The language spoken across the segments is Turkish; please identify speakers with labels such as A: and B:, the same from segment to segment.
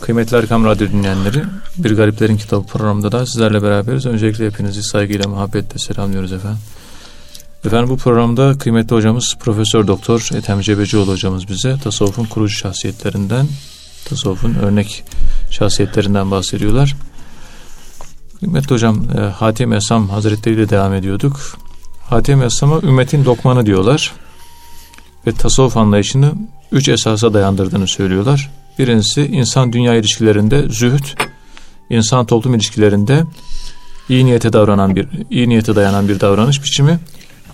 A: Kıymetli Erkam Radyo dinleyenleri, Bir Gariplerin Kitabı programında da sizlerle beraberiz. Öncelikle hepinizi saygıyla, muhabbetle selamlıyoruz efendim. Efendim bu programda kıymetli hocamız Profesör Doktor Ethem Cebecioğlu hocamız bize tasavvufun kurucu şahsiyetlerinden, tasavvufun örnek şahsiyetlerinden bahsediyorlar. Kıymetli hocam e, Hatim Esam Hazretleri ile devam ediyorduk. Hatim Esam'a ümmetin dokmanı diyorlar ve tasavvuf anlayışını üç esasa dayandırdığını söylüyorlar. Birincisi insan dünya ilişkilerinde zühd, insan toplum ilişkilerinde iyi niyete davranan bir iyi niyete dayanan bir davranış biçimi,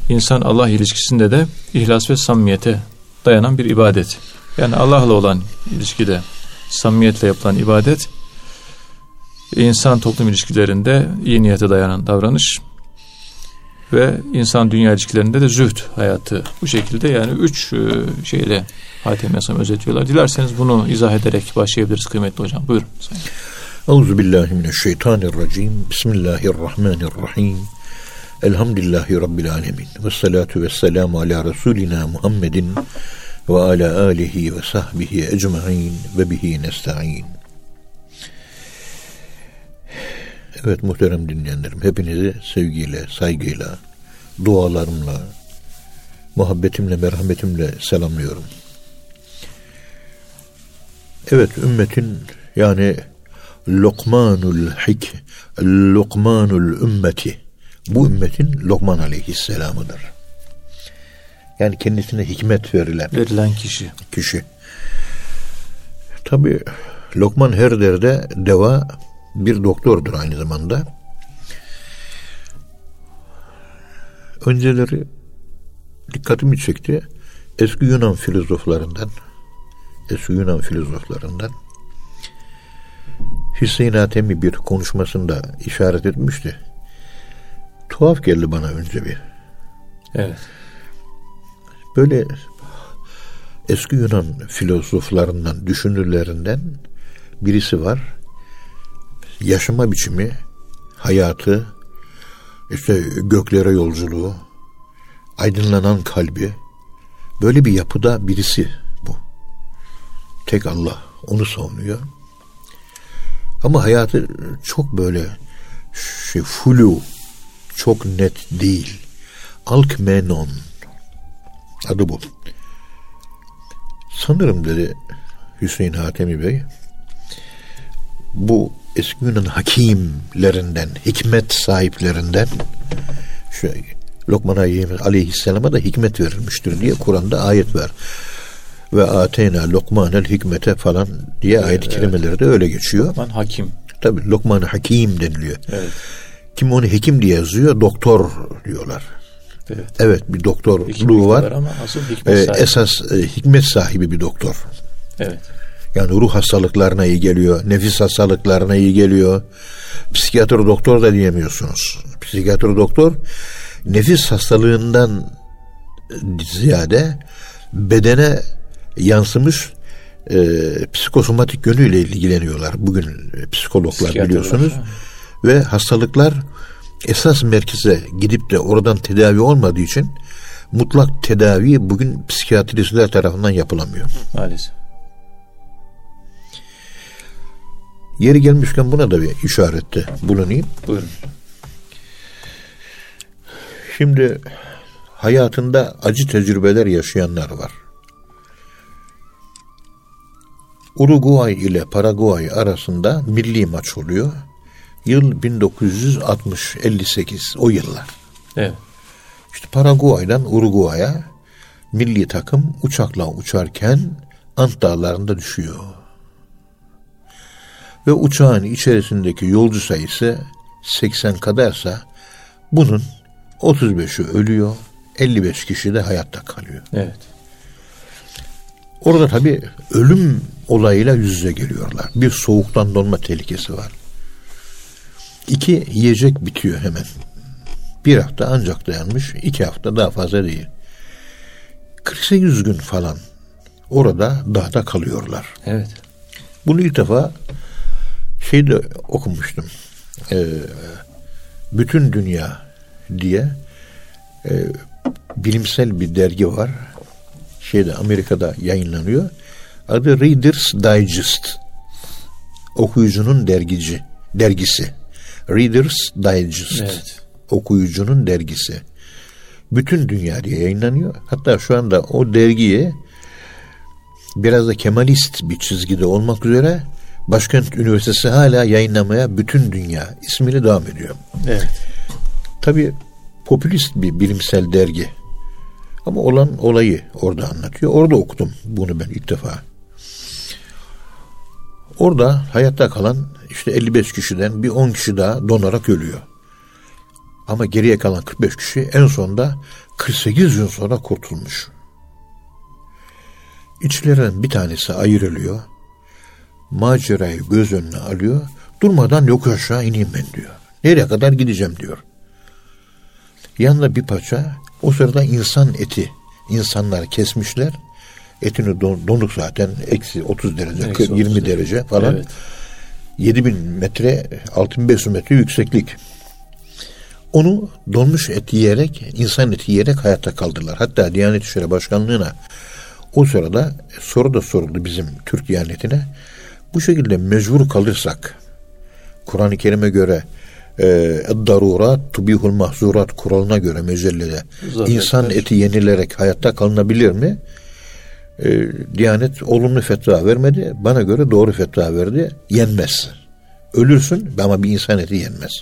A: insan Allah ilişkisinde de ihlas ve samimiyete dayanan bir ibadet. Yani Allah'la olan ilişkide samimiyetle yapılan ibadet insan toplum ilişkilerinde iyi niyete dayanan davranış ve insan dünya ilişkilerinde de zühd hayatı bu şekilde yani üç e, şeyle Hatem Yasam özetiyorlar. Dilerseniz bunu izah ederek başlayabiliriz kıymetli hocam. Buyurun.
B: Euzu billahi mineşşeytanirracim. Bismillahirrahmanirrahim. Elhamdülillahi rabbil alamin. Ve salatu ve selamu ala Resulina Muhammedin ve ala alihi ve sahbihi ecmaîn ve bihi nestaîn. Evet muhterem dinleyenlerim, hepinizi sevgiyle, saygıyla, dualarımla, muhabbetimle, merhametimle selamlıyorum. Evet ümmetin yani Lokmanul Hik, Lokmanul Ümmeti, bu ümmetin Lokman Aleyhisselam'ıdır. Yani kendisine hikmet verilen.
A: Verilen kişi.
B: Kişi. Tabi Lokman her derde deva bir doktordur aynı zamanda. Önceleri dikkatimi çekti. Eski Yunan filozoflarından eski Yunan filozoflarından Hüseyin Atemi bir konuşmasında işaret etmişti. Tuhaf geldi bana önce bir.
A: Evet.
B: Böyle eski Yunan filozoflarından, düşünürlerinden birisi var yaşama biçimi, hayatı, işte göklere yolculuğu, aydınlanan kalbi, böyle bir yapıda birisi bu. Tek Allah onu savunuyor. Ama hayatı çok böyle şey flu, çok net değil. Alkmenon adı bu. Sanırım dedi Hüseyin Hatemi Bey bu eski Yunan hakimlerinden, hikmet sahiplerinden şu Lokman aleyhisselama da hikmet verilmiştir diye Kur'an'da ayet var. Ve ateyna Lokmanel hikmete falan diye evet, ayet-i kerimelerde öyle geçiyor.
A: Lokman hakim.
B: Tabi Lokman hakim deniliyor.
A: Evet.
B: Kim onu hekim diye yazıyor, doktor diyorlar.
A: Evet,
B: evet bir doktorluğu var.
A: Ama asıl hikmet
B: ee, esas e, hikmet sahibi bir doktor.
A: Evet.
B: Yani ruh hastalıklarına iyi geliyor, nefis hastalıklarına iyi geliyor. Psikiyatr doktor da diyemiyorsunuz. Psikiyatr doktor nefis hastalığından ziyade bedene yansımış e, psikosomatik yönüyle ilgileniyorlar. Bugün psikologlar biliyorsunuz. Ve hastalıklar esas merkeze gidip de oradan tedavi olmadığı için mutlak tedavi bugün psikiyatristler tarafından yapılamıyor.
A: Maalesef.
B: Yeri gelmişken buna da bir işarette bulunayım.
A: Buyurun.
B: Şimdi hayatında acı tecrübeler yaşayanlar var. Uruguay ile Paraguay arasında milli maç oluyor. Yıl 1960-58 o yıllar.
A: Evet.
B: İşte Paraguay'dan Uruguay'a milli takım uçakla uçarken Ant Dağları'nda düşüyor ve uçağın içerisindeki yolcu sayısı 80 kadarsa bunun 35'i ölüyor, 55 kişi de hayatta kalıyor.
A: Evet.
B: Orada tabii ölüm olayıyla yüz yüze geliyorlar. Bir soğuktan donma tehlikesi var. İki yiyecek bitiyor hemen. Bir hafta ancak dayanmış, iki hafta daha fazla değil. 48 gün falan orada dağda kalıyorlar.
A: Evet.
B: Bunu ilk defa şey de okumuştum. Ee, bütün dünya diye e, bilimsel bir dergi var. Şeyde Amerika'da yayınlanıyor. Adı Reader's Digest. okuyucunun dergici, dergisi. Reader's Digest. Evet. Okuyucunun dergisi. Bütün dünyada yayınlanıyor. Hatta şu anda o dergiye biraz da Kemalist bir çizgide olmak üzere Başkent Üniversitesi hala yayınlamaya bütün dünya ismini devam ediyor.
A: Evet.
B: Tabii popülist bir bilimsel dergi. Ama olan olayı orada anlatıyor. Orada okudum bunu ben ilk defa. Orada hayatta kalan işte 55 kişiden bir 10 kişi daha donarak ölüyor. Ama geriye kalan 45 kişi en sonunda 48 gün sonra kurtulmuş. İçlerinden bir tanesi ayrılıyor. Macerayı göz önüne alıyor. Durmadan yok aşağı ineyim ben diyor. Nereye kadar gideceğim diyor. Yanında bir parça o sırada insan eti. insanlar kesmişler. Etini don, donuk zaten eksi 30 derece, eksi 30 20 derece, derece falan. Evet. 7000 metre, 6500 metre yükseklik. Onu donmuş et yiyerek, insan eti yiyerek hayatta kaldılar. Hatta Diyanet İşleri Başkanlığı'na o sırada soru da soruldu bizim Türk Diyanetine. Bu şekilde mecbur kalırsak, Kur'an-ı Kerim'e göre e, darurat tubihul mahzurat kuralına göre mecellede Zaten insan eti yenilerek hayatta kalınabilir mi? E, Diyanet olumlu fetva vermedi. Bana göre doğru fetva verdi. Yenmez. Ölürsün ama bir insan eti yenmez.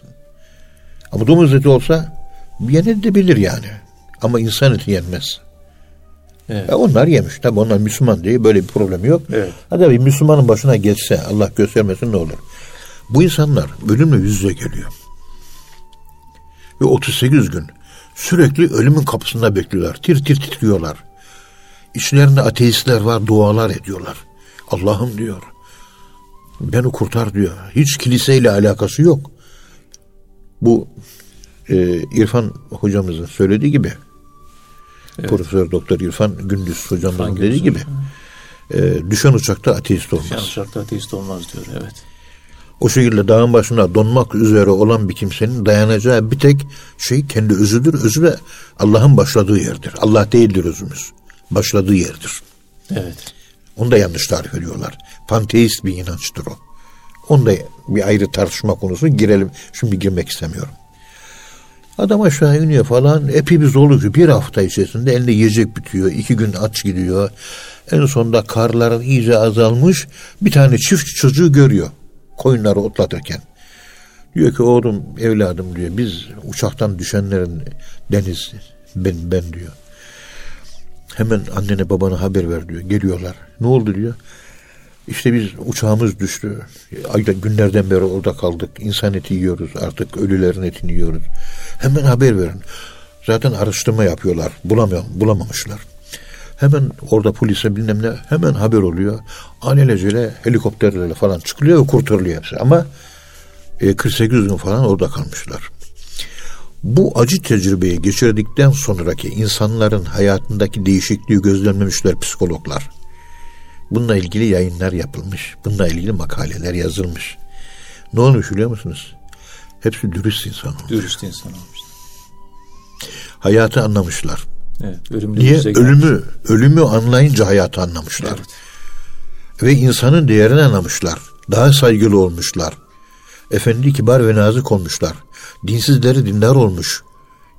B: Ama domuz eti olsa yenebilir yani. Ama insan eti yenmez. Evet. Ya onlar yemiş. Tabi onlar Müslüman diye böyle bir problem yok. Evet. Hadi bir Müslümanın başına geçse Allah göstermesin ne olur. Bu insanlar ölümle yüz yüze geliyor. Ve 38 gün sürekli ölümün kapısında bekliyorlar. Tir tir titriyorlar. İçlerinde ateistler var dualar ediyorlar. Allah'ım diyor. Beni kurtar diyor. Hiç kiliseyle alakası yok. Bu e, İrfan hocamızın söylediği gibi evet. Profesör Doktor İrfan Gündüz hocamızın İrfan dediği gibi e, düşen uçakta ateist olmaz. Düşen
A: uçakta ateist olmaz diyor evet.
B: O şekilde dağın başına donmak üzere olan bir kimsenin dayanacağı bir tek şey kendi özüdür. Özü de Allah'ın başladığı yerdir. Allah değildir özümüz. Başladığı yerdir.
A: Evet.
B: Onu da yanlış tarif ediyorlar. Panteist bir inançtır o. Onu da bir ayrı tartışma konusu girelim. Şimdi girmek istemiyorum. Adam aşağı iniyor falan. Epey bir zorluk. Bir hafta içerisinde elinde yiyecek bitiyor. iki gün aç gidiyor. En sonunda karların iyice azalmış. Bir tane çift çocuğu görüyor. Koyunları otlatırken. Diyor ki oğlum evladım diyor. Biz uçaktan düşenlerin deniz ben ben diyor. Hemen annene babana haber ver diyor. Geliyorlar. Ne oldu diyor. İşte biz uçağımız düştü. Günlerden beri orada kaldık. İnsan eti yiyoruz. Artık ölülerin etini yiyoruz. Hemen haber verin. Zaten araştırma yapıyorlar. Bulamıyor, bulamamışlar. Hemen orada polise bilmem ne hemen haber oluyor. Alelacele helikopterlerle falan çıkılıyor ve kurtarılıyor hepsi. Ama e, 48 gün falan orada kalmışlar. Bu acı tecrübeyi geçirdikten sonraki insanların hayatındaki değişikliği gözlemlemişler psikologlar. Bununla ilgili yayınlar yapılmış. Bununla ilgili makaleler yazılmış. Ne olmuş biliyor musunuz? Hepsi dürüst insan olmuş.
A: Dürüst insan olmuş.
B: Hayatı anlamışlar.
A: Evet,
B: Niye? Ölümü, ölümü anlayınca hayatı anlamışlar. Evet. Ve insanın değerini anlamışlar. Daha saygılı olmuşlar. Efendi kibar ve nazik olmuşlar. Dinsizleri dindar olmuş.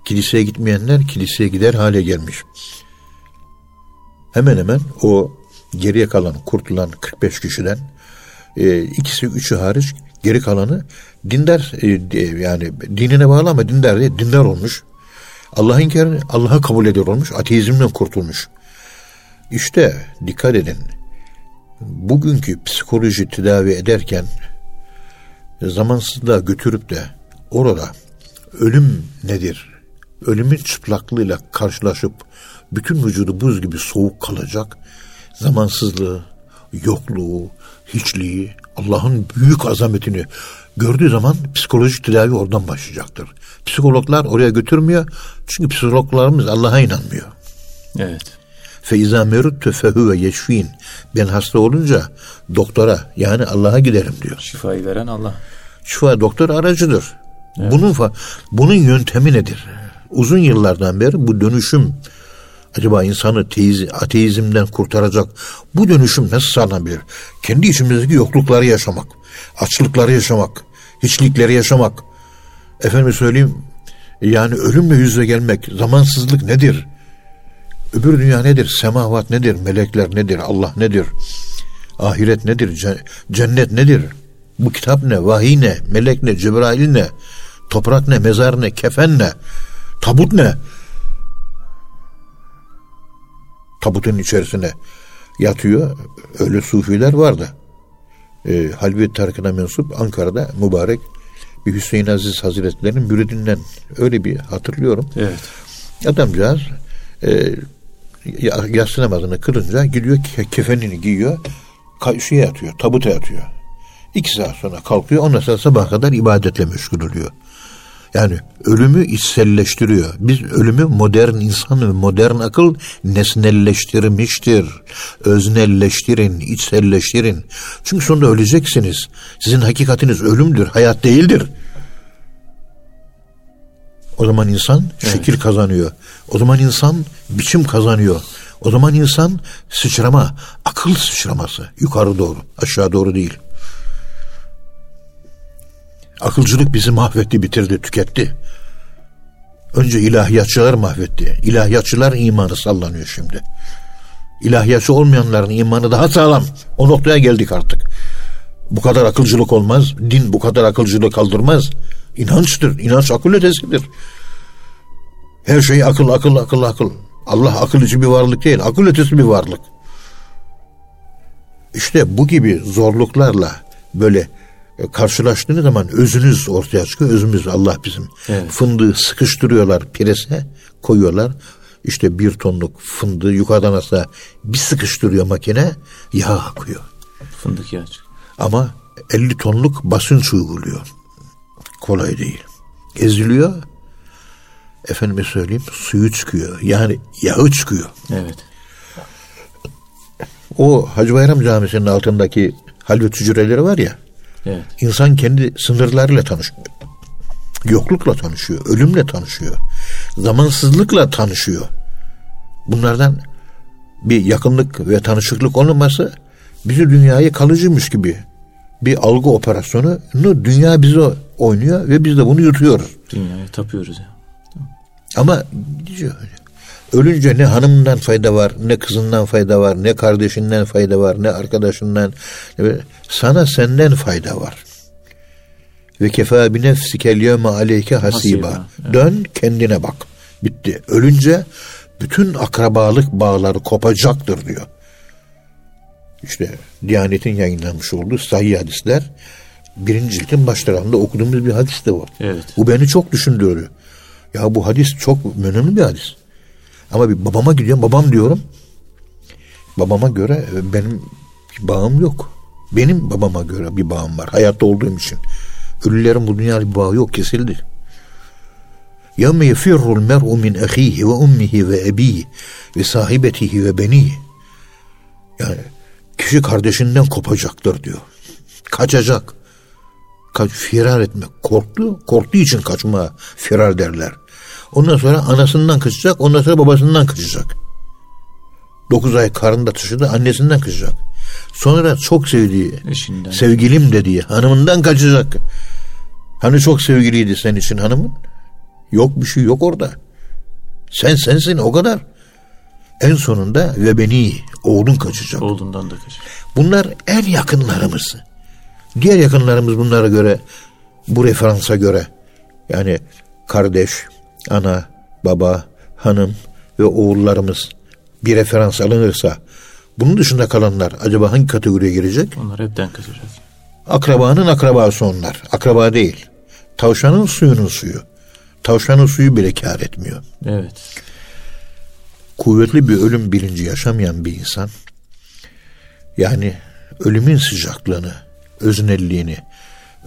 B: Kiliseye gitmeyenler kiliseye gider hale gelmiş. Hemen hemen o geriye kalan kurtulan 45 kişiden e, ikisi üçü hariç geri kalanı dindar e, yani dinine bağlı ama dindar değil dindar olmuş. Allah'ın inkarını Allah'a kabul ediyor olmuş. Ateizmden kurtulmuş. İşte dikkat edin. Bugünkü psikoloji tedavi ederken zamansızlığa götürüp de orada ölüm nedir? Ölümün çıplaklığıyla karşılaşıp bütün vücudu buz gibi soğuk kalacak zamansızlığı, yokluğu, hiçliği, Allah'ın büyük azametini gördüğü zaman psikolojik tedavi oradan başlayacaktır. Psikologlar oraya götürmüyor. Çünkü psikologlarımız Allah'a inanmıyor.
A: Evet.
B: Feiza meruttu fehuve yeşfin. Ben hasta olunca doktora yani Allah'a giderim diyor.
A: Şifayı veren Allah.
B: Şifa doktor aracıdır. Evet. Bunun bunun yöntemi nedir? Uzun yıllardan beri bu dönüşüm acaba insanı teiz, ateizmden kurtaracak bu dönüşüm nasıl sağlanabilir? Kendi içimizdeki yoklukları yaşamak. Açlıkları yaşamak, hiçlikleri yaşamak. Efendim söyleyeyim yani ölümle yüzle gelmek, zamansızlık nedir? Öbür dünya nedir? Semavat nedir? Melekler nedir? Allah nedir? Ahiret nedir? Cennet nedir? Bu kitap ne? Vahiy ne? Melek ne? Cebrail ne? Toprak ne? Mezar ne? Kefen ne? Tabut ne? Tabutun içerisine yatıyor. Öyle sufiler vardı. E, Halvi Tarık'ına mensup Ankara'da mübarek bir Hüseyin Aziz Hazretleri'nin müridinden öyle bir hatırlıyorum.
A: Evet.
B: Adamcağız e, yatsı namazını kılınca gidiyor kefenini giyiyor şeye yatıyor tabuta yatıyor. İki saat sonra kalkıyor ondan sonra sabah kadar ibadetle meşgul oluyor. Yani ölümü içselleştiriyor. Biz ölümü modern insan ve modern akıl nesnelleştirmiştir. Öznelleştirin, içselleştirin. Çünkü sonunda öleceksiniz. Sizin hakikatiniz ölümdür, hayat değildir. O zaman insan evet. şekil kazanıyor. O zaman insan biçim kazanıyor. O zaman insan sıçrama, akıl sıçraması yukarı doğru, aşağı doğru değil. Akılcılık bizi mahvetti, bitirdi, tüketti. Önce ilahiyatçılar mahvetti. İlahiyatçılar imanı sallanıyor şimdi. İlahiyatçı olmayanların imanı daha sağlam. O noktaya geldik artık. Bu kadar akılcılık olmaz. Din bu kadar akılcılık kaldırmaz. İnançtır. İnanç akıl ötesidir. Her şey akıl, akıl, akıl, akıl. Allah akıl bir varlık değil. Akıl ötesi bir varlık. İşte bu gibi zorluklarla böyle e, karşılaştığınız zaman özünüz ortaya çıkıyor. Özümüz Allah bizim. Evet. Fındığı sıkıştırıyorlar pirese koyuyorlar. İşte bir tonluk fındığı yukarıdan aşağı bir sıkıştırıyor makine yağ akıyor.
A: Fındık yağı
B: Ama 50 tonluk basınç uyguluyor. Kolay değil. Eziliyor. Efendime söyleyeyim suyu çıkıyor. Yani yağı çıkıyor.
A: Evet.
B: O Hacı Bayram Camisi'nin altındaki halvet hücreleri var ya.
A: Evet.
B: İnsan kendi sınırlarıyla tanışıyor. Yoklukla tanışıyor, ölümle tanışıyor. Zamansızlıkla tanışıyor. Bunlardan bir yakınlık ve tanışıklık olmaması bizi dünyayı kalıcıymış gibi bir algı operasyonu dünya bize oynuyor ve biz de bunu yutuyoruz.
A: Dünyaya tapıyoruz ya.
B: Ama diyor Ölünce ne hanımından fayda var, ne kızından fayda var, ne kardeşinden fayda var, ne arkadaşından. Sana senden fayda var. Ve kefa bi nefsikel yevme aleyke hasiba. Evet. Dön kendine bak. Bitti. Ölünce bütün akrabalık bağları kopacaktır diyor. İşte Diyanet'in yayınlanmış olduğu sahih hadisler birinci cildin başlarında okuduğumuz bir hadis de var.
A: Evet.
B: Bu beni çok düşündürüyor. Ya bu hadis çok önemli bir hadis. Ama bir babama gidiyorum babam diyorum. Babama göre e, benim bir bağım yok. Benim babama göre bir bağım var. Hayatta olduğum için. Ölülerin bu dünyada bir bağı yok kesildi. يَوْمَ يَفِرُّ الْمَرْءُ مِنْ أَخِيهِ وَأُمِّهِ وَأَبِيهِ وَصَاحِبَتِهِ وَبَنِيهِ Yani kişi kardeşinden kopacaktır diyor. Kaçacak. Kaç, firar etmek. Korktu. Korktuğu için kaçma firar derler. Ondan sonra anasından kaçacak. Ondan sonra babasından kaçacak. Dokuz ay karında taşıdı. Annesinden kaçacak. Sonra çok sevdiği, Eşinden. sevgilim dediği hanımından kaçacak. Hani çok sevgiliydi senin için hanımın? Yok bir şey yok orada. Sen sensin o kadar. En sonunda ve beni oğlun kaçacak.
A: Oğlundan da kaçacak.
B: Bunlar en yakınlarımız. Diğer yakınlarımız bunlara göre bu referansa göre yani kardeş, ana, baba, hanım ve oğullarımız bir referans alınırsa bunun dışında kalanlar acaba hangi kategoriye girecek?
A: Onlar hepten kaçacak.
B: Akrabanın akrabası onlar. Akraba değil. Tavşanın suyunun suyu. Tavşanın suyu bile kar etmiyor.
A: Evet.
B: Kuvvetli bir ölüm bilinci yaşamayan bir insan yani ölümün sıcaklığını, öznelliğini,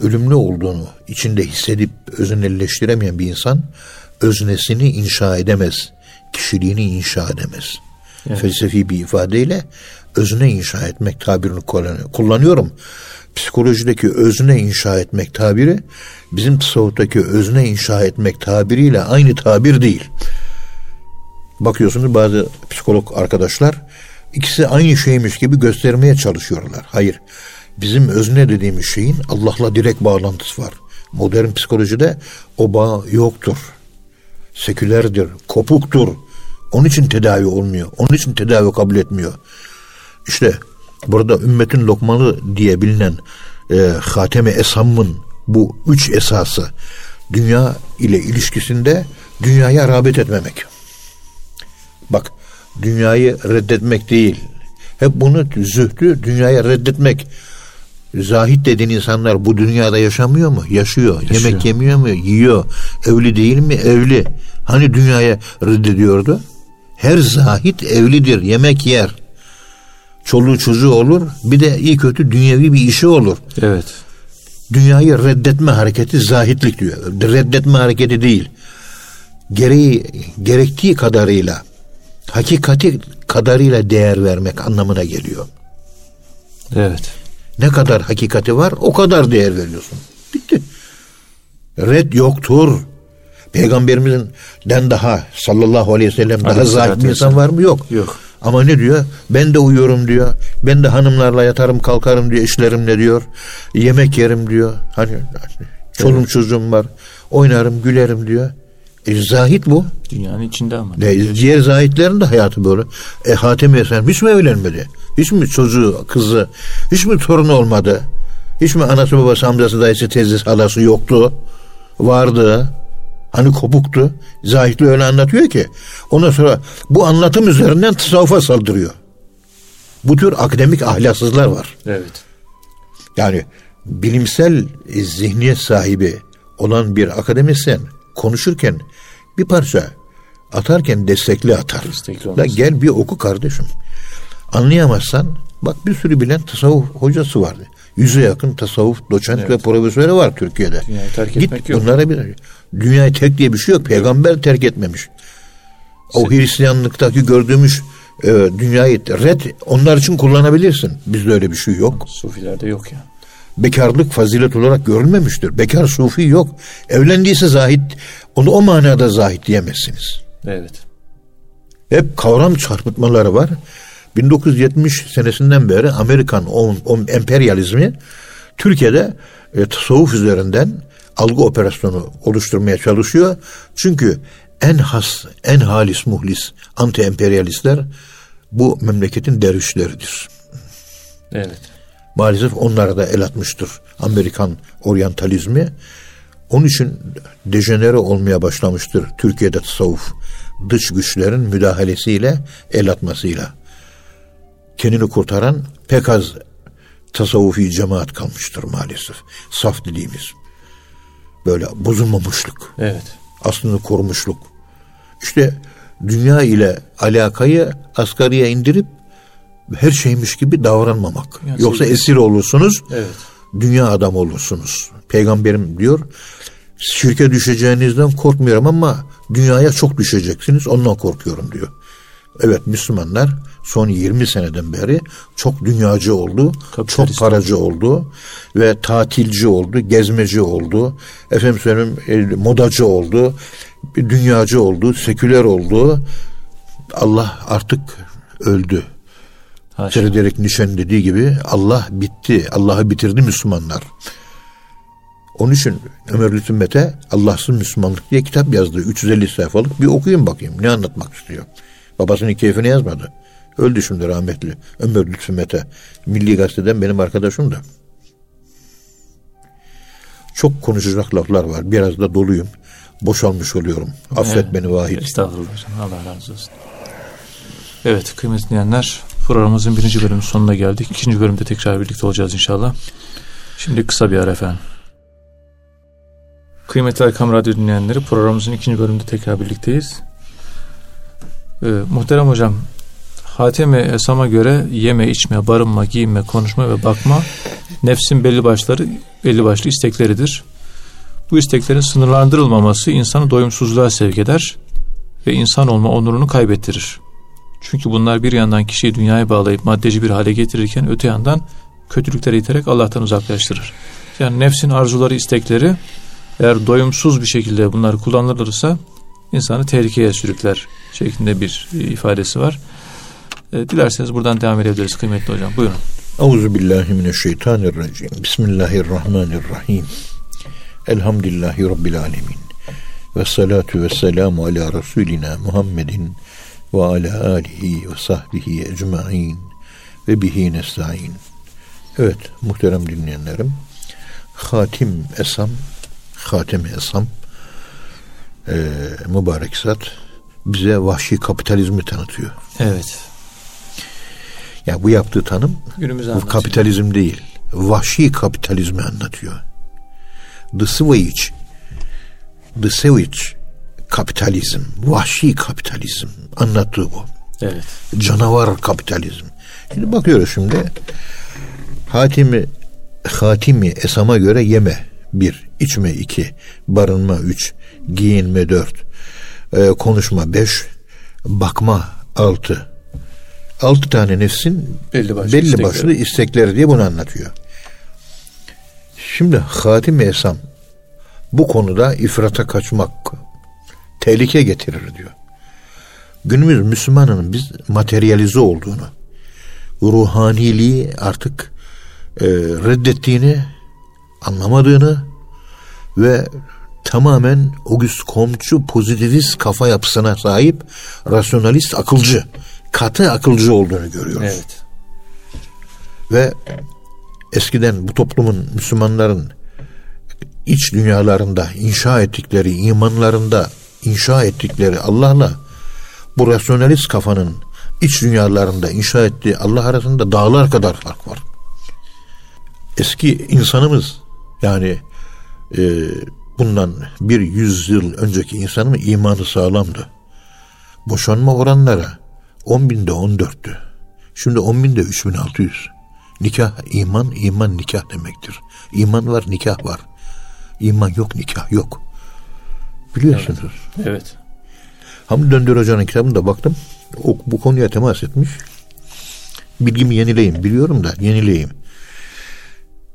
B: ölümlü olduğunu içinde hissedip öznelleştiremeyen bir insan öznesini inşa edemez. Kişiliğini inşa edemez. Evet. Felsefi bir ifadeyle özne inşa etmek tabirini kullanıyorum. Psikolojideki özne inşa etmek tabiri bizim tasavvuftaki özne inşa etmek tabiriyle aynı tabir değil. Bakıyorsunuz bazı psikolog arkadaşlar ikisi aynı şeymiş gibi göstermeye çalışıyorlar. Hayır. Bizim özne dediğimiz şeyin Allah'la direkt bağlantısı var. Modern psikolojide o bağ yoktur. Sekülerdir, kopuktur. Onun için tedavi olmuyor. Onun için tedavi kabul etmiyor. İşte burada ümmetin lokmalı diye bilinen e, Hatemi Esam'ın bu üç esası dünya ile ilişkisinde dünyaya rağbet etmemek. Bak dünyayı reddetmek değil. Hep bunu zühdü dünyaya reddetmek. Zahit dediğin insanlar bu dünyada yaşamıyor mu? Yaşıyor. yaşıyor. Yemek yemiyor mu? Yiyor. Evli değil mi? Evli. Hani dünyaya reddediyordu? Her zahit evlidir. Yemek yer. Çoluğu çocuğu olur. Bir de iyi kötü dünyevi bir işi olur.
A: Evet.
B: Dünyayı reddetme hareketi zahitlik diyor. Reddetme hareketi değil. Gereği, gerektiği kadarıyla hakikati kadarıyla değer vermek anlamına geliyor.
A: Evet.
B: Ne kadar hakikati var o kadar değer veriyorsun. Bitti. Red yoktur. Peygamberimizin den daha sallallahu aleyhi ve sellem daha zahid bir insan var mı? Yok.
A: Yok.
B: Ama ne diyor? Ben de uyuyorum diyor. Ben de hanımlarla yatarım kalkarım diyor eşlerimle diyor. Yemek yerim diyor. Hani çolum evet. çocuğum var. Oynarım gülerim diyor. E, zahit bu.
A: Dünyanın içinde ama.
B: E, diğer zahitlerin de hayatı böyle. E, Hatem Efendi hiç mi evlenmedi? Hiç mi çocuğu, kızı, hiç mi torunu olmadı? Hiç mi anası babası, amcası, dayısı, teyzesi, halası yoktu? Vardı. Hani kopuktu. Zahitli öyle anlatıyor ki. Ondan sonra bu anlatım üzerinden tasavvufa saldırıyor. Bu tür akademik ahlaksızlar var.
A: Evet.
B: Yani bilimsel zihniyet sahibi olan bir akademisyen konuşurken bir parça atarken destekli atar. Destekli La gel bir oku kardeşim. Anlayamazsan bak bir sürü bilen tasavvuf hocası vardı. Yüze yakın tasavvuf doçent evet. ve profesörü var Türkiye'de.
A: Dünyayı terk Git etmek yok.
B: bunlara bir dünyayı terk diye bir şey yok. Peygamber terk etmemiş. O Hristiyanlıktaki gördüğümüz e, dünyayı red onlar için kullanabilirsin. Bizde öyle bir şey yok.
A: Sufilerde yok ya. Yani.
B: Bekarlık fazilet olarak görülmemiştir. Bekar sufi yok. Evlendiyse zahit, onu o manada zahit diyemezsiniz.
A: Evet.
B: Hep kavram çarpıtmaları var. 1970 senesinden beri Amerikan o, o emperyalizmi Türkiye'de e, tasavvuf üzerinden algı operasyonu oluşturmaya çalışıyor. Çünkü en has, en halis muhlis anti-emperyalistler bu memleketin dervişleridir.
A: Evet.
B: Maalesef onlara da el atmıştır Amerikan oryantalizmi. Onun için dejenere olmaya başlamıştır Türkiye'de tasavvuf. Dış güçlerin müdahalesiyle, el atmasıyla. Kendini kurtaran pek az tasavvufi cemaat kalmıştır maalesef. Saf dediğimiz. Böyle bozulmamışlık.
A: Evet.
B: Aslında korumuşluk. İşte dünya ile alakayı asgariye indirip her şeymiş gibi davranmamak. Yani Yoksa esir olursunuz.
A: Evet.
B: Dünya adam olursunuz. Peygamberim diyor şirke düşeceğinizden korkmuyorum ama dünyaya çok düşeceksiniz ondan korkuyorum diyor. Evet Müslümanlar son 20 seneden beri çok dünyacı oldu, çok paracı oldu ve tatilci oldu, gezmeci oldu, efendim söyleyeyim e, modacı oldu, dünyacı oldu, seküler oldu. Allah artık öldü. Seyrederek Nişan dediği gibi Allah bitti. Allah'ı bitirdi Müslümanlar. Onun için Ömer Lütfü Mete Allahsız Müslümanlık diye kitap yazdı. 350 sayfalık bir okuyun bakayım. Ne anlatmak istiyor? Babasının keyfini yazmadı. Öldü şimdi rahmetli. Ömer Lütfü Mete. Milli Gazete'den benim arkadaşım da. Çok konuşacak laflar var. Biraz da doluyum. Boşalmış oluyorum. Affet evet. beni vahid.
A: Estağfurullah. Allah razı olsun. Evet kıymetli dinleyenler Programımızın birinci bölümün sonuna geldik. İkinci bölümde tekrar birlikte olacağız inşallah. Şimdi kısa bir ara efendim. Kıymetli Erkam Radyo dinleyenleri programımızın ikinci bölümünde tekrar birlikteyiz. Ee, muhterem hocam, Hateme Esam'a göre yeme, içme, barınma, giyinme, konuşma ve bakma nefsin belli başları, belli başlı istekleridir. Bu isteklerin sınırlandırılmaması insanı doyumsuzluğa sevk eder ve insan olma onurunu kaybettirir. Çünkü bunlar bir yandan kişiyi dünyaya bağlayıp maddeci bir hale getirirken öte yandan kötülüklere iterek Allah'tan uzaklaştırır. Yani nefsin arzuları, istekleri eğer doyumsuz bir şekilde bunlar kullanılırsa insanı tehlikeye sürükler şeklinde bir ifadesi var. E, dilerseniz buradan devam edebiliriz kıymetli hocam. Buyurun.
B: Euzu billahi mineşşeytanirracim. Bismillahirrahmanirrahim. Elhamdülillahi rabbil alamin. Ve salatu ve selamu ala Resulina Muhammedin ve ala alihi ve sahbihi ecmain ve bihi nesta'in. Evet muhterem dinleyenlerim. Hatim Esam, Hatem Esam e, mübarek zat bize vahşi kapitalizmi tanıtıyor.
A: Evet.
B: Ya bu yaptığı tanım
A: Günümüzü
B: bu
A: anlatıyor.
B: kapitalizm değil. Vahşi kapitalizmi anlatıyor. The savage The savage kapitalizm, vahşi kapitalizm anlattığı bu.
A: Evet.
B: Canavar kapitalizm. Şimdi bakıyoruz şimdi. Hatimi Hatimi Esam'a göre yeme bir, içme iki, barınma üç, giyinme dört, e, konuşma beş, bakma altı. Altı tane nefsin
A: Belli başlı
B: belli
A: istekleri.
B: başlı istekleri diye bunu anlatıyor. Şimdi Hatim Esam bu konuda ifrata kaçmak tehlike getirir diyor. Günümüz Müslümanının biz materyalize olduğunu, ruhaniliği artık e, reddettiğini, anlamadığını ve tamamen Auguste Comte'cu pozitivist kafa yapısına sahip rasyonalist akılcı, katı akılcı olduğunu görüyoruz.
A: Evet.
B: Ve eskiden bu toplumun Müslümanların iç dünyalarında inşa ettikleri, imanlarında inşa ettikleri Allah'la bu rasyonalist kafanın iç dünyalarında inşa ettiği Allah arasında dağlar kadar fark var. Eski insanımız yani e, bundan bir yüzyıl önceki insanın imanı sağlamdı. Boşanma oranları 10 binde 14'tü. Şimdi 10 binde 3600. Nikah iman, iman nikah demektir. İman var, nikah var. İman yok, nikah yok. Biliyorsunuz.
A: Evet.
B: Hamdi Döndür Hoca'nın kitabında baktım. O, bu konuya temas etmiş. Bilgimi yenileyim. Biliyorum da yenileyim.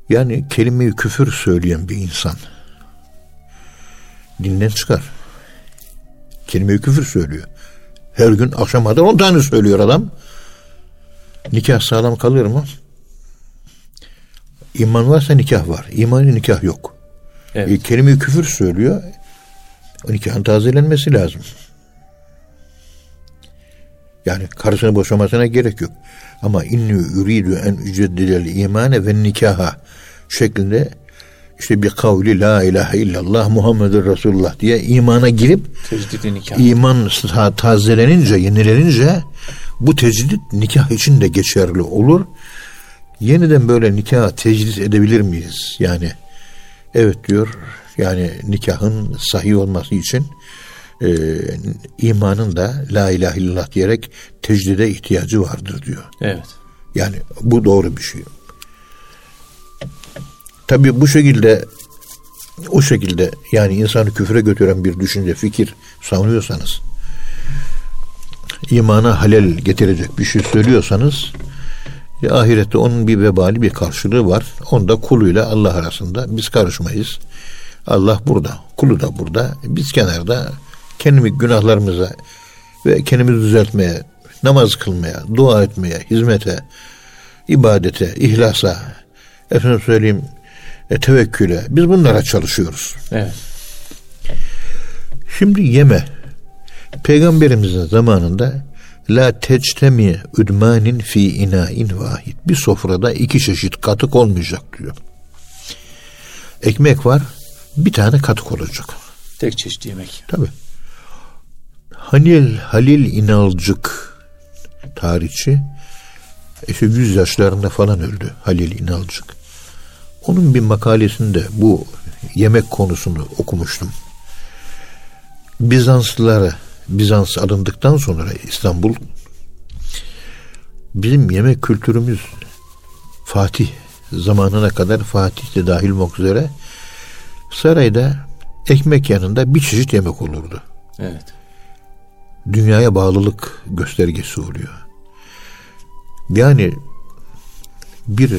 B: Yani kelimeyi küfür söyleyen bir insan dinden çıkar. Kelimeyi küfür söylüyor. Her gün akşama da on tane söylüyor adam. Nikah sağlam kalır mı? İman varsa nikah var. İmanı nikah yok.
A: Evet.
B: E, kelime-i küfür söylüyor. O nikahın tazelenmesi lazım. Yani karısını boşamasına gerek yok. Ama inni uridu en üceddidel imane ve nikaha şeklinde işte bir kavli la ilahe illallah Muhammedur Resulullah diye imana girip iman ta- tazelenince, yenilenince bu tecdit nikah için de geçerli olur. Yeniden böyle nikah tecdit edebilir miyiz? Yani evet diyor yani nikahın sahih olması için e, imanın da la ilahe illallah diyerek tecdide ihtiyacı vardır diyor.
A: Evet.
B: Yani bu doğru bir şey. Tabii bu şekilde o şekilde yani insanı küfre götüren bir düşünce, fikir savunuyorsanız imana halel getirecek bir şey söylüyorsanız ya ahirette onun bir vebali bir karşılığı var. Onda kuluyla Allah arasında biz karışmayız. Allah burada, kulu da burada. Biz kenarda kendimiz günahlarımıza ve kendimizi düzeltmeye, namaz kılmaya, dua etmeye, hizmete, ibadete, ihlasa, efendim söyleyeyim, e, tevekküle. Biz bunlara çalışıyoruz.
A: Evet.
B: Şimdi yeme. Peygamberimizin zamanında la tectemi üdmanin fi inain vahid. Bir sofrada iki çeşit katık olmayacak diyor. Ekmek var, bir tane katık olacak.
A: Tek çeşit yemek.
B: Tabi. Halil Halil İnalcık tarihçi işte 100 yaşlarında falan öldü Halil İnalcık. Onun bir makalesinde bu yemek konusunu okumuştum. Bizanslılara Bizans alındıktan sonra İstanbul bizim yemek kültürümüz Fatih zamanına kadar Fatih de dahil olmak üzere sarayda ekmek yanında bir çeşit yemek olurdu.
A: Evet.
B: Dünyaya bağlılık göstergesi oluyor. Yani bir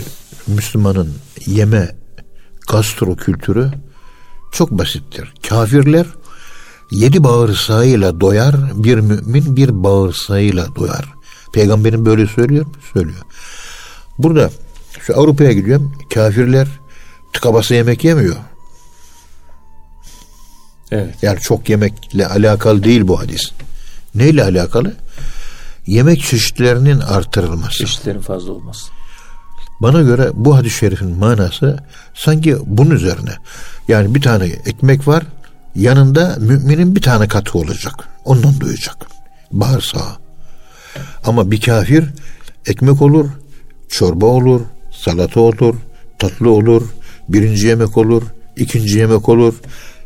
B: Müslümanın yeme gastro kültürü çok basittir. Kafirler yedi bağırsağıyla doyar, bir mümin bir bağırsağıyla doyar. Peygamberin böyle söylüyor mu? Söylüyor. Burada Şu Avrupa'ya gidiyorum. Kafirler tıka basa yemek yemiyor.
A: Evet.
B: Yani çok yemekle alakalı değil bu hadis. Neyle alakalı? Yemek çeşitlerinin artırılması.
A: Çeşitlerin fazla olması.
B: Bana göre bu hadis-i şerifin manası sanki bunun üzerine. Yani bir tane ekmek var, yanında müminin bir tane katı olacak. Ondan doyacak. Bağırsağı. Ama bir kafir ekmek olur, çorba olur, salata olur, tatlı olur, birinci yemek olur, ikinci yemek olur,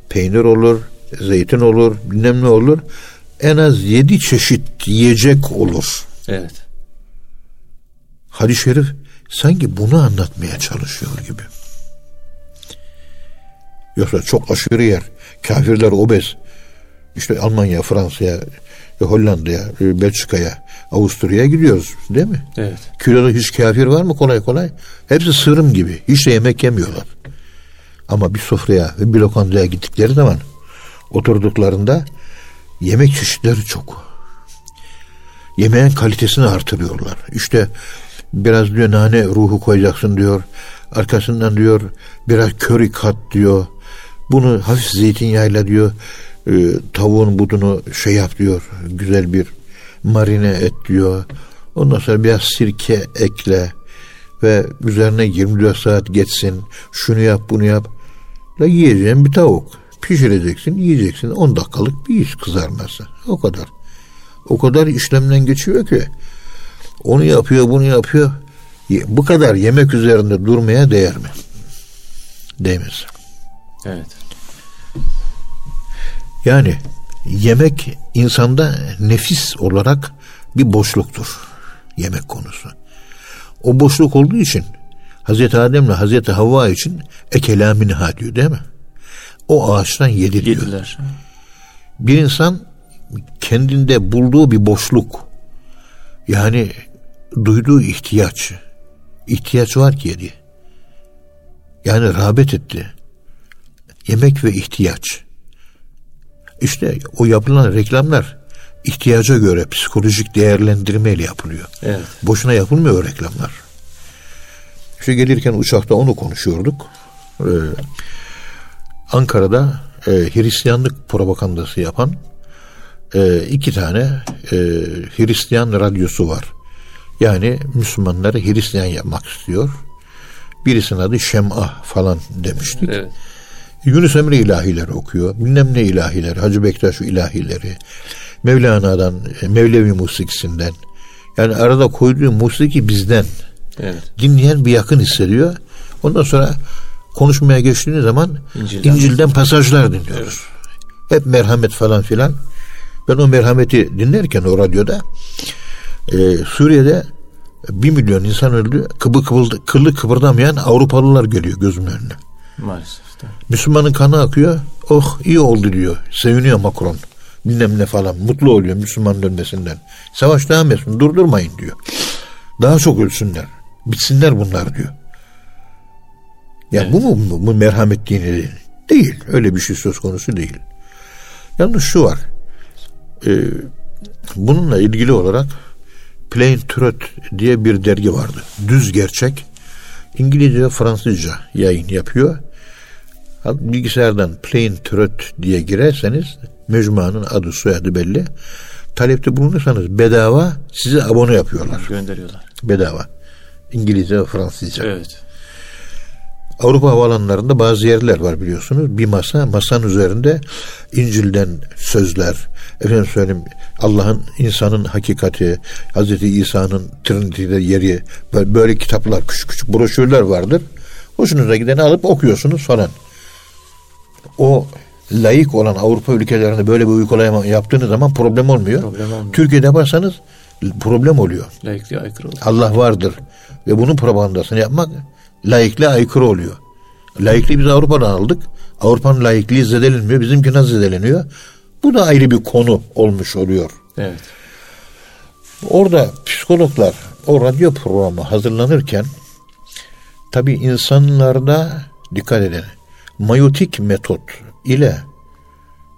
B: peynir olur, zeytin olur, bilmem ne olur. En az yedi çeşit yiyecek olur.
A: Evet.
B: Hadis-i şerif sanki bunu anlatmaya çalışıyor gibi. Yoksa çok aşırı yer. Kafirler obez. İşte Almanya, Fransa'ya, Hollanda'ya, Belçika'ya, Avusturya'ya gidiyoruz değil mi?
A: Evet.
B: Kiloda hiç kafir var mı kolay kolay? Hepsi sırım gibi. Hiç de yemek yemiyorlar. Ama bir sofraya ve bir lokantaya gittikleri zaman oturduklarında yemek çeşitleri çok. Yemeğin kalitesini artırıyorlar. İşte biraz diyor nane ruhu koyacaksın diyor. Arkasından diyor biraz köri kat diyor. Bunu hafif zeytinyağıyla diyor e, tavuğun budunu şey yap diyor. Güzel bir marine et diyor. Ondan sonra biraz sirke ekle ve üzerine 24 saat geçsin. Şunu yap bunu yap. La yiyeceğin bir tavuk. Pişireceksin, yiyeceksin. 10 dakikalık bir iş kızarması. O kadar. O kadar işlemden geçiyor ki. Onu yapıyor, bunu yapıyor. Bu kadar yemek üzerinde durmaya değer mi? Değmez.
A: Evet.
B: Yani yemek insanda nefis olarak bir boşluktur. Yemek konusu. O boşluk olduğu için Hazreti Adem ile Hazreti Havva için ekelamin ha diyor değil mi? O ağaçtan yedi diyor.
A: Yediler.
B: Bir insan kendinde bulduğu bir boşluk yani duyduğu ihtiyaç ihtiyaç var ki yedi. Yani rağbet etti. Yemek ve ihtiyaç. İşte o yapılan reklamlar ihtiyaca göre psikolojik değerlendirmeyle yapılıyor.
A: Evet.
B: Boşuna yapılmıyor reklamlar. İşte gelirken uçakta onu konuşuyorduk. Ee, Ankara'da e, Hristiyanlık propagandası yapan e, iki tane e, Hristiyan radyosu var. Yani Müslümanları Hristiyan yapmak istiyor. Birisinin adı Şem'ah falan demiştik.
A: Evet.
B: Yunus Emre ilahileri okuyor. Bilmem ne ilahileri, Hacı Bektaş ilahileri. Mevlana'dan, e, Mevlevi musikisinden. Yani arada koyduğu musiki bizden.
A: Evet.
B: Dinleyen bir yakın hissediyor. Ondan sonra konuşmaya geçtiğiniz zaman
A: İncil'den,
B: İncil'den pasajlar dinliyoruz. Hep merhamet falan filan. Ben o merhameti dinlerken o radyoda e, Suriye'de bir milyon insan öldü. Kıbı kıvıldı, kıllı kıpırdamayan Avrupalılar geliyor gözümün önüne.
A: Maalesef. de.
B: Müslümanın kanı akıyor. Oh iyi oldu diyor. Seviniyor Macron. Bilmem ne falan. Mutlu oluyor Müslüman dönmesinden. Savaş devam etsin. Durdurmayın diyor. Daha çok ölsünler. Bitsinler bunlar diyor. Ya
A: Evet.
B: bu mu bu, bu merhamet dini değil? Öyle bir şey söz konusu değil. Yalnız şu var. Ee, bununla ilgili olarak Plain Truth diye bir dergi vardı. Düz gerçek. İngilizce ve Fransızca yayın yapıyor. Bilgisayardan Plain Truth diye girerseniz mecmuanın adı soyadı belli. Talepte bulunursanız bedava size abone yapıyorlar.
A: Gönderiyorlar.
B: Bedava. İngilizce ve Fransızca.
A: Evet.
B: Avrupa havalanlarında bazı yerler var biliyorsunuz. Bir masa, masanın üzerinde İncil'den sözler, efendim söyleyeyim Allah'ın insanın hakikati, Hazreti İsa'nın Trinity'de yeri, böyle, böyle kitaplar, küçük küçük broşürler vardır. Hoşunuza gideni alıp okuyorsunuz falan. O layık olan Avrupa ülkelerinde böyle bir uygulama yaptığınız zaman problem olmuyor.
A: Problem olmuyor.
B: Türkiye'de yaparsanız problem oluyor.
A: Layıklığa aykırı olur.
B: Allah vardır ve bunun propagandasını yapmak laikliğe aykırı oluyor. Laikliği biz Avrupa'dan aldık. Avrupa'nın laikliği zedelenmiyor. Bizimki nasıl zedeleniyor? Bu da ayrı bir konu olmuş oluyor.
A: Evet.
B: Orada psikologlar o radyo programı hazırlanırken tabi insanlarda dikkat edin mayotik metot ile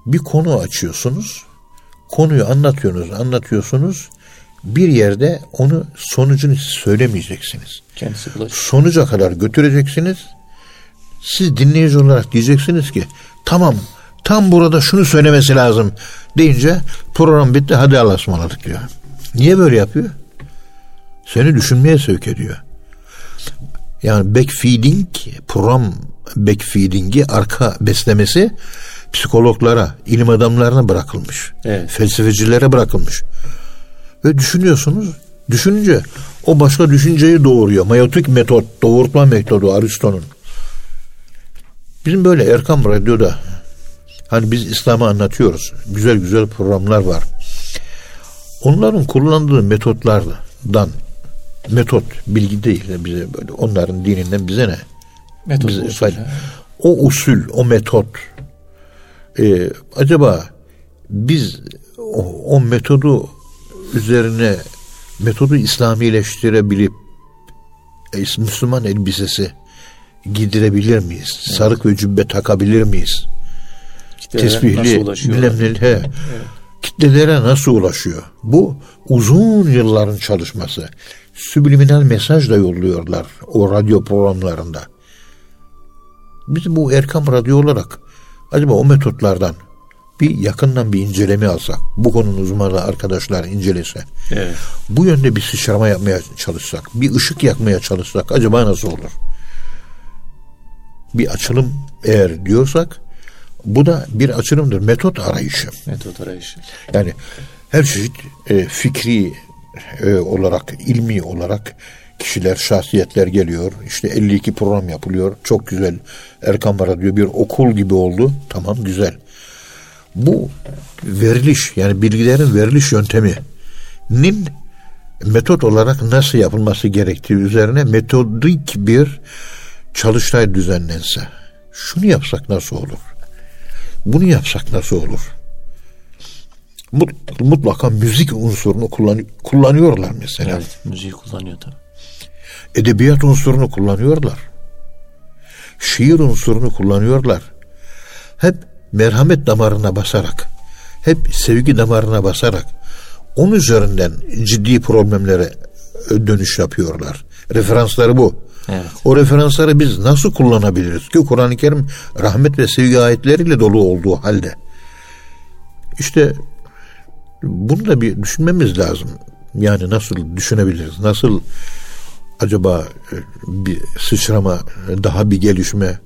B: bir konu açıyorsunuz. Konuyu anlatıyorsunuz, anlatıyorsunuz. Bir yerde onu sonucunu söylemeyeceksiniz.
A: Kendisi bulaşıyor.
B: Sonuca kadar götüreceksiniz. Siz dinleyici olarak diyeceksiniz ki tamam tam burada şunu söylemesi lazım deyince program bitti hadi Allah'a ısmarladık diyor. Niye böyle yapıyor? Seni düşünmeye sevk ediyor. Yani backfeeding program backfeeding'i arka beslemesi psikologlara, ilim adamlarına bırakılmış.
A: Evet.
B: Felsefecilere bırakılmış. Ve düşünüyorsunuz. Düşününce o başka düşünceyi doğuruyor. Mayotik metot, doğurtma metodu Aristo'nun. Bizim böyle Erkam Radyo'da hani biz İslam'ı anlatıyoruz. Güzel güzel programlar var. Onların kullandığı metotlardan metot bilgi değil bize böyle onların dininden bize ne?
A: Metot
B: Bize
A: usul.
B: O usul, o metot e, acaba biz o, o metodu üzerine metodu İslamileştirebilip e, Müslüman elbisesi giydirebilir miyiz? Sarık ve cübbe takabilir miyiz?
A: Kitlelere
B: Tesbihli, bilmem neli, he. Kitlelere nasıl ulaşıyor? Bu uzun yılların çalışması. Subliminal mesaj da yolluyorlar o radyo programlarında. Biz bu Erkam Radyo olarak acaba o metotlardan bir yakından bir inceleme alsak, bu konunun uzmanı arkadaşlar incelese,
A: Evet.
B: bu yönde bir sıçrama yapmaya çalışsak, bir ışık yakmaya çalışsak acaba nasıl olur? Bir açılım eğer diyorsak bu da bir açılımdır. Metot arayışı.
A: Metot arayışı.
B: Yani her çeşit e, fikri e, olarak, ilmi olarak kişiler, şahsiyetler geliyor. İşte 52 program yapılıyor. Çok güzel. Erkam Radyo bir okul gibi oldu. Tamam güzel. Bu veriliş yani bilgilerin veriliş yönteminin metot olarak nasıl yapılması gerektiği üzerine metodik bir çalıştay düzenlense. Şunu yapsak nasıl olur? Bunu yapsak nasıl olur? Mut- Mutlaka müzik unsurunu kullan, kullanıyorlar mesela.
A: Evet. Müziği kullanıyor tabii.
B: Edebiyat unsurunu kullanıyorlar. Şiir unsurunu kullanıyorlar. Hep merhamet damarına basarak, hep sevgi damarına basarak onun üzerinden ciddi problemlere e, dönüş yapıyorlar. Referansları bu.
A: Evet.
B: O referansları biz nasıl kullanabiliriz ki Kur'an-ı Kerim rahmet ve sevgi ayetleriyle dolu olduğu halde. İşte bunu da bir düşünmemiz lazım. Yani nasıl düşünebiliriz? Nasıl acaba e, bir sıçrama, e, daha bir gelişme,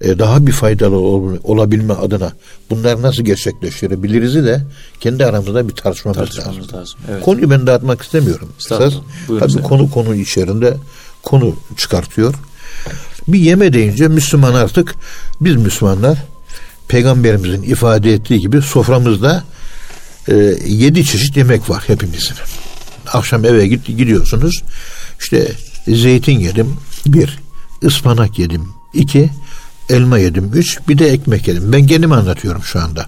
B: e, daha bir faydalı ol- olabilme adına bunları nasıl gerçekleştirebiliriz de kendi aramızda bir tartışmamız, lazım.
A: Tartışmamız lazım. Evet.
B: Konuyu ben dağıtmak istemiyorum. Esas, tabii konu konu içerisinde konu çıkartıyor. Bir yeme deyince Müslüman artık biz Müslümanlar peygamberimizin ifade ettiği gibi soframızda e, yedi çeşit yemek var hepimizin. Akşam eve git, gidiyorsunuz. İşte zeytin yedim. Bir. ıspanak yedim. iki elma yedim. Üç. Bir de ekmek yedim. Ben kendimi anlatıyorum şu anda.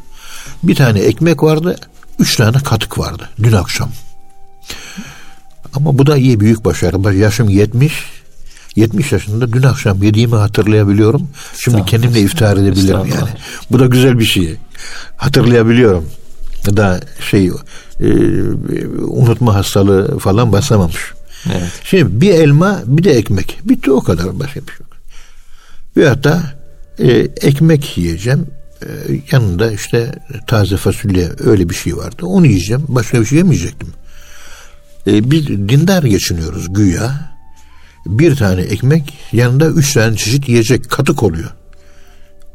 B: Bir tane ekmek vardı. Üç tane katık vardı dün akşam. Ama bu da iyi büyük başarı. Yaşım 70. 70 yaşında dün akşam yediğimi hatırlayabiliyorum. Şimdi kendimle iftihar edebilirim yani. Bu da güzel bir şey. Hatırlayabiliyorum. Da şey e, unutma hastalığı falan basamamış.
A: Evet.
B: Şimdi bir elma bir de ekmek. Bitti o kadar başka bir şey yok. Veyahut da e, ekmek yiyeceğim. E, yanında işte taze fasulye öyle bir şey vardı. Onu yiyeceğim. Başka bir şey yemeyecektim. E, biz dindar geçiniyoruz güya. Bir tane ekmek yanında üç tane çeşit yiyecek katık oluyor.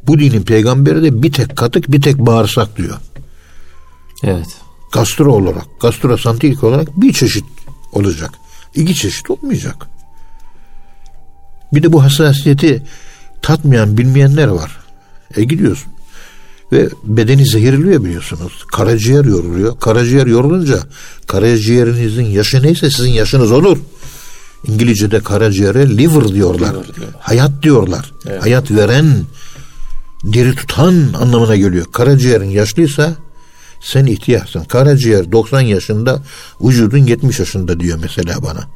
B: Bu dinin peygamberi de bir tek katık bir tek bağırsak diyor.
A: Evet.
B: Gastro olarak, gastrosantik olarak bir çeşit olacak. İki çeşit olmayacak. Bir de bu hassasiyeti tatmayan, bilmeyenler var. E gidiyorsun. Ve bedeni zehirliyor biliyorsunuz. Karaciğer yoruluyor. Karaciğer yorulunca karaciğerinizin yaşı neyse sizin yaşınız olur. İngilizce'de karaciğere liver diyorlar.
A: Liver diyorlar.
B: Hayat diyorlar.
A: Evet.
B: Hayat veren, diri tutan anlamına geliyor. Karaciğerin yaşlıysa sen ihtiyaçsın. Karaciğer 90 yaşında, vücudun 70 yaşında diyor mesela bana.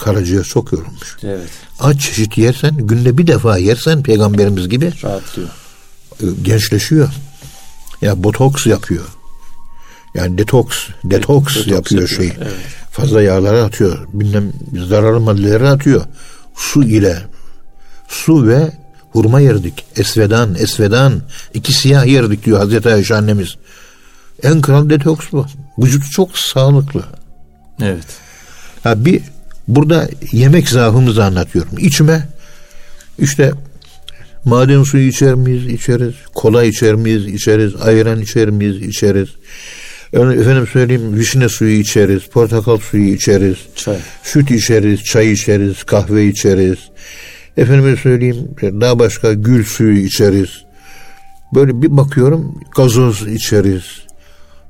B: Karaciğer çok yorulmuş.
A: Evet.
B: Aç çeşit yersen, günde bir defa yersen peygamberimiz gibi
A: Rahatlıyor.
B: e, gençleşiyor. Ya botoks yapıyor. Yani detoks, detoks, detoks yapıyor, yapıyor şey. Evet. Fazla yağları atıyor. Bilmem zararlı maddeleri atıyor. Su ile su ve hurma yerdik. Esvedan, esvedan. iki siyah yerdik diyor Hazreti Ayşe annemiz. En kral detoks bu. Vücut çok sağlıklı.
A: Evet.
B: Ha bir burada yemek zaafımızı anlatıyorum. İçime işte maden suyu içer miyiz? İçeriz. Kola içer miyiz? İçeriz. Ayran içer miyiz? İçeriz. Yani efendim söyleyeyim vişne suyu içeriz, portakal suyu içeriz, çay. süt içeriz, çay içeriz, kahve içeriz. Efendim söyleyeyim daha başka gül suyu içeriz. Böyle bir bakıyorum gazoz içeriz.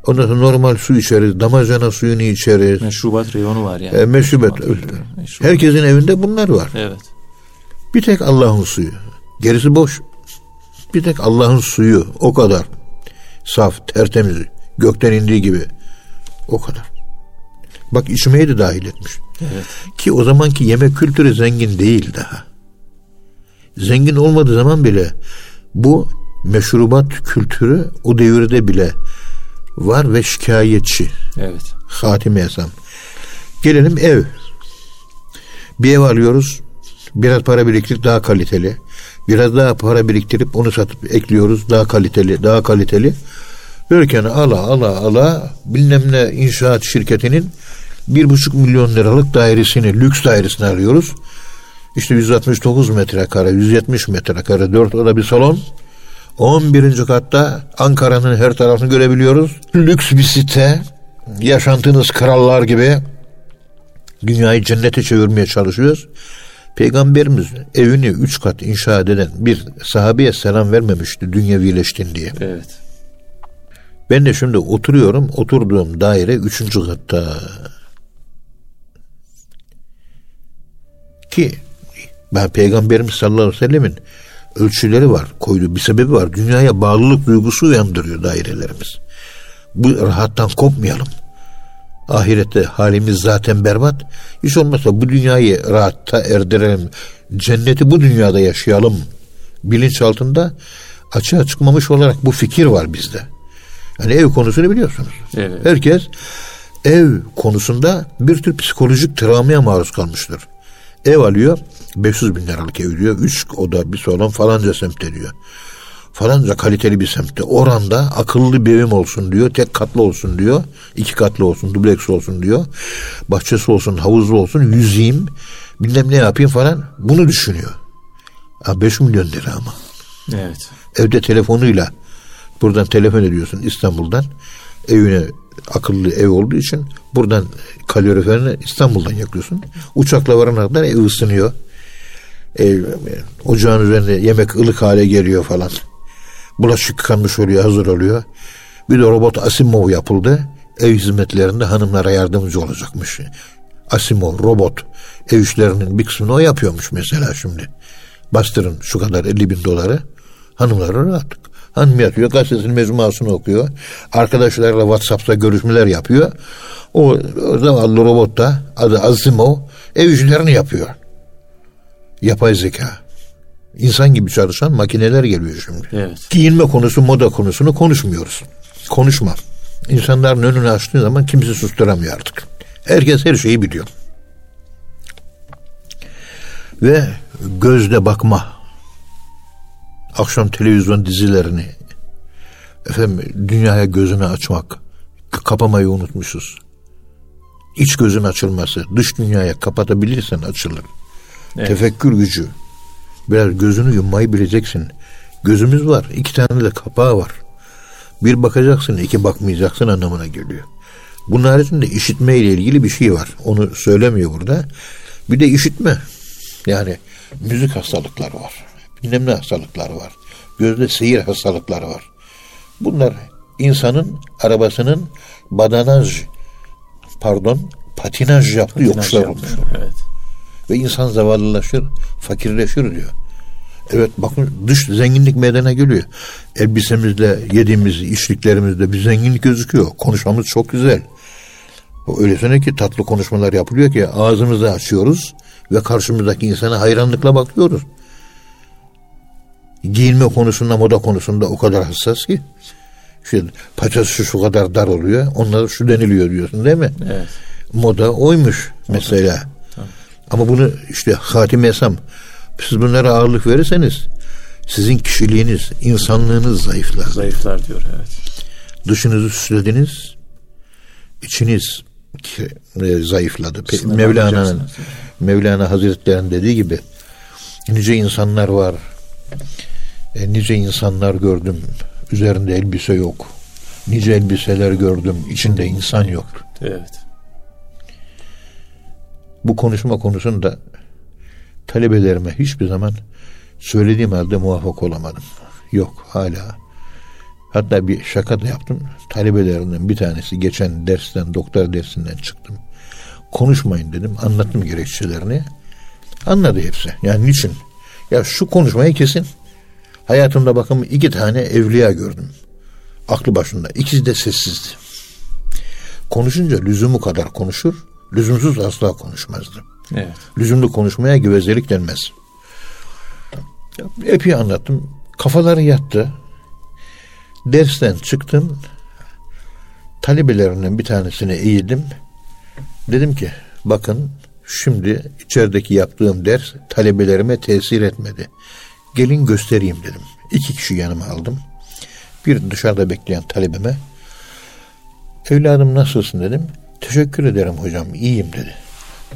B: Ondan sonra normal su içeriz, damacana suyunu içeriz.
A: Meşrubat reyonu var yani.
B: E, meşrubat. meşrubat. Herkesin evinde bunlar var.
A: Evet.
B: Bir tek Allah'ın suyu. Gerisi boş. Bir tek Allah'ın suyu o kadar. Saf, tertemiz, gökten indiği gibi. O kadar. Bak içmeyi de dahil etmiş.
A: Evet.
B: Ki o zamanki yemek kültürü zengin değil daha. Zengin olmadığı zaman bile bu meşrubat kültürü o devirde bile var ve şikayetçi.
A: Evet.
B: Hatime Esam. Gelelim ev. Bir ev alıyoruz. Biraz para biriktirip daha kaliteli. Biraz daha para biriktirip onu satıp ekliyoruz. Daha kaliteli, daha kaliteli. Derken ala ala ala bilmem ne inşaat şirketinin bir buçuk milyon liralık dairesini, lüks dairesini arıyoruz. İşte 169 metrekare, 170 metrekare, 4 oda bir salon. 11. katta Ankara'nın her tarafını görebiliyoruz. Lüks bir site. Yaşantınız krallar gibi. Dünyayı cennete çevirmeye çalışıyoruz. Peygamberimiz evini üç kat inşa eden bir sahabeye selam vermemişti dünyevileştin diye.
A: Evet.
B: Ben de şimdi oturuyorum. Oturduğum daire üçüncü katta. Ki ben Peygamberimiz sallallahu aleyhi ve sellemin ölçüleri var. Koyduğu bir sebebi var. Dünyaya bağlılık duygusu uyandırıyor dairelerimiz. Bu rahattan kopmayalım. Ahirette halimiz zaten berbat. Hiç olmazsa bu dünyayı rahatta erdirelim. Cenneti bu dünyada yaşayalım. Bilinç altında açığa çıkmamış olarak bu fikir var bizde. Yani ev konusunu biliyorsunuz.
A: Evet.
B: Herkes ev konusunda bir tür psikolojik travmaya maruz kalmıştır. Ev alıyor 500 bin liralık ev diyor. 3 oda bir salon falanca semtte diyor. Falanca kaliteli bir semtte. Oranda akıllı bir evim olsun diyor. Tek katlı olsun diyor. iki katlı olsun, dubleks olsun diyor. Bahçesi olsun, havuzlu olsun, yüzeyim. Bilmem ne yapayım falan. Bunu düşünüyor. Ha 5 milyon lira ama.
A: Evet.
B: Evde telefonuyla buradan telefon ediyorsun İstanbul'dan. Evine akıllı ev olduğu için buradan kaloriferini İstanbul'dan yakıyorsun. Uçakla varana kadar ev ısınıyor. Ev, ocağın üzerinde yemek ılık hale geliyor falan. Bulaşık yıkanmış oluyor, hazır oluyor. Bir de robot Asimov yapıldı. Ev hizmetlerinde hanımlara yardımcı olacakmış. Asimov, robot. Ev işlerinin bir kısmını o yapıyormuş mesela şimdi. Bastırın şu kadar 50 bin doları. Hanımlara rahatlık. Hanım yatıyor, gazetesinin mecmuasını okuyor. Arkadaşlarla WhatsApp'ta görüşmeler yapıyor. O zavallı robot da adı Asimov ev işlerini yapıyor. Yapay zeka. İnsan gibi çalışan makineler geliyor şimdi.
A: Evet.
B: Giyinme konusu, moda konusunu konuşmuyoruz. Konuşma. İnsanların önünü açtığı zaman kimse susturamıyor artık. Herkes her şeyi biliyor. Ve gözle bakma. Akşam televizyon dizilerini efendim dünyaya gözünü açmak, kapamayı unutmuşuz. İç gözün açılması, dış dünyaya kapatabilirsen açılır. Evet. Tefekkür gücü. Biraz gözünü yummayı bileceksin. Gözümüz var. iki tane de kapağı var. Bir bakacaksın, iki bakmayacaksın anlamına geliyor. Bunun haricinde işitme ile ilgili bir şey var. Onu söylemiyor burada. Bir de işitme. Yani müzik hastalıkları var. Bilmem ne hastalıkları var. Gözde seyir hastalıkları var. Bunlar insanın arabasının badanaj pardon patinaj yaptığı patinaj yokuşlar olur.
A: Evet.
B: Ve insan zavallılaşır, fakirleşir diyor. Evet bakın dış zenginlik meydana geliyor. Elbisemizde, yediğimiz, içliklerimizde bir zenginlik gözüküyor. Konuşmamız çok güzel. Öylesine ki tatlı konuşmalar yapılıyor ki ağzımızı açıyoruz ve karşımızdaki insana hayranlıkla bakıyoruz. Giyinme konusunda, moda konusunda o kadar hassas ki. işte paçası şu kadar dar oluyor. Onlara şu deniliyor diyorsun değil mi?
A: Evet.
B: Moda oymuş mesela. Ama bunu işte hatim esam siz bunlara ağırlık verirseniz sizin kişiliğiniz, insanlığınız zayıflar.
A: Zayıflar diyor evet.
B: Dışınızı süslediniz, içiniz ki, e, zayıfladı.
A: Sınırlı
B: Mevlana'nın. Mevlana Hazretleri'nin dediği gibi nice insanlar var. E, nice insanlar gördüm. Üzerinde elbise yok. Nice elbiseler gördüm. içinde insan yok.
A: Evet.
B: Bu konuşma konusunda talebelerime hiçbir zaman söylediğim halde muvaffak olamadım. Yok hala. Hatta bir şaka da yaptım. Talebelerinden bir tanesi geçen dersten, doktor dersinden çıktım. Konuşmayın dedim. Anlattım gerekçelerini. Anladı hepsi. Yani niçin? Ya şu konuşmayı kesin. Hayatımda bakın iki tane evliya gördüm. Aklı başında. İkisi de sessizdi. Konuşunca lüzumu kadar konuşur. Lüzumsuz asla konuşmazdı.
A: Evet.
B: Lüzumlu konuşmaya gevezelik denmez. Epey anlattım. Kafaları yattı. Dersten çıktım. Talebelerinden bir tanesine eğildim. Dedim ki bakın şimdi içerideki yaptığım ders talebelerime tesir etmedi. Gelin göstereyim dedim. İki kişi yanıma aldım. Bir dışarıda bekleyen talebeme evladım nasılsın dedim. Teşekkür ederim hocam iyiyim dedi.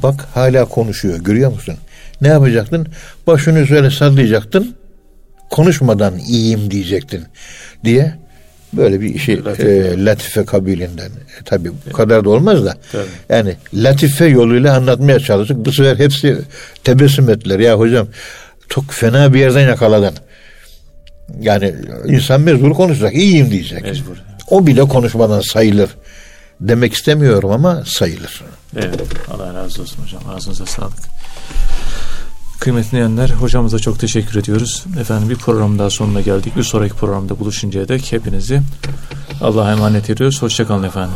B: Bak hala konuşuyor görüyor musun? Ne yapacaktın? Başını üzerine sallayacaktın. Konuşmadan iyiyim diyecektin diye böyle bir işi
A: Latife.
B: e, latife kabilinden. E, tabii bu kadar da olmaz da.
A: Tabii.
B: Yani latife yoluyla anlatmaya çalıştık. Bu sefer hepsi tebessüm ettiler. Ya hocam çok fena bir yerden yakaladın. Yani insan mecbur konuşacak. iyiyim diyecek.
A: Mecbur.
B: O bile konuşmadan sayılır. Demek istemiyorum ama sayılır.
A: Evet. Allah razı olsun hocam. Ağzınıza sağlık. Kıymetli dinleyenler hocamıza çok teşekkür ediyoruz. Efendim bir program daha sonuna geldik. Bir sonraki programda buluşuncaya dek hepinizi Allah'a emanet ediyoruz. Hoşçakalın efendim.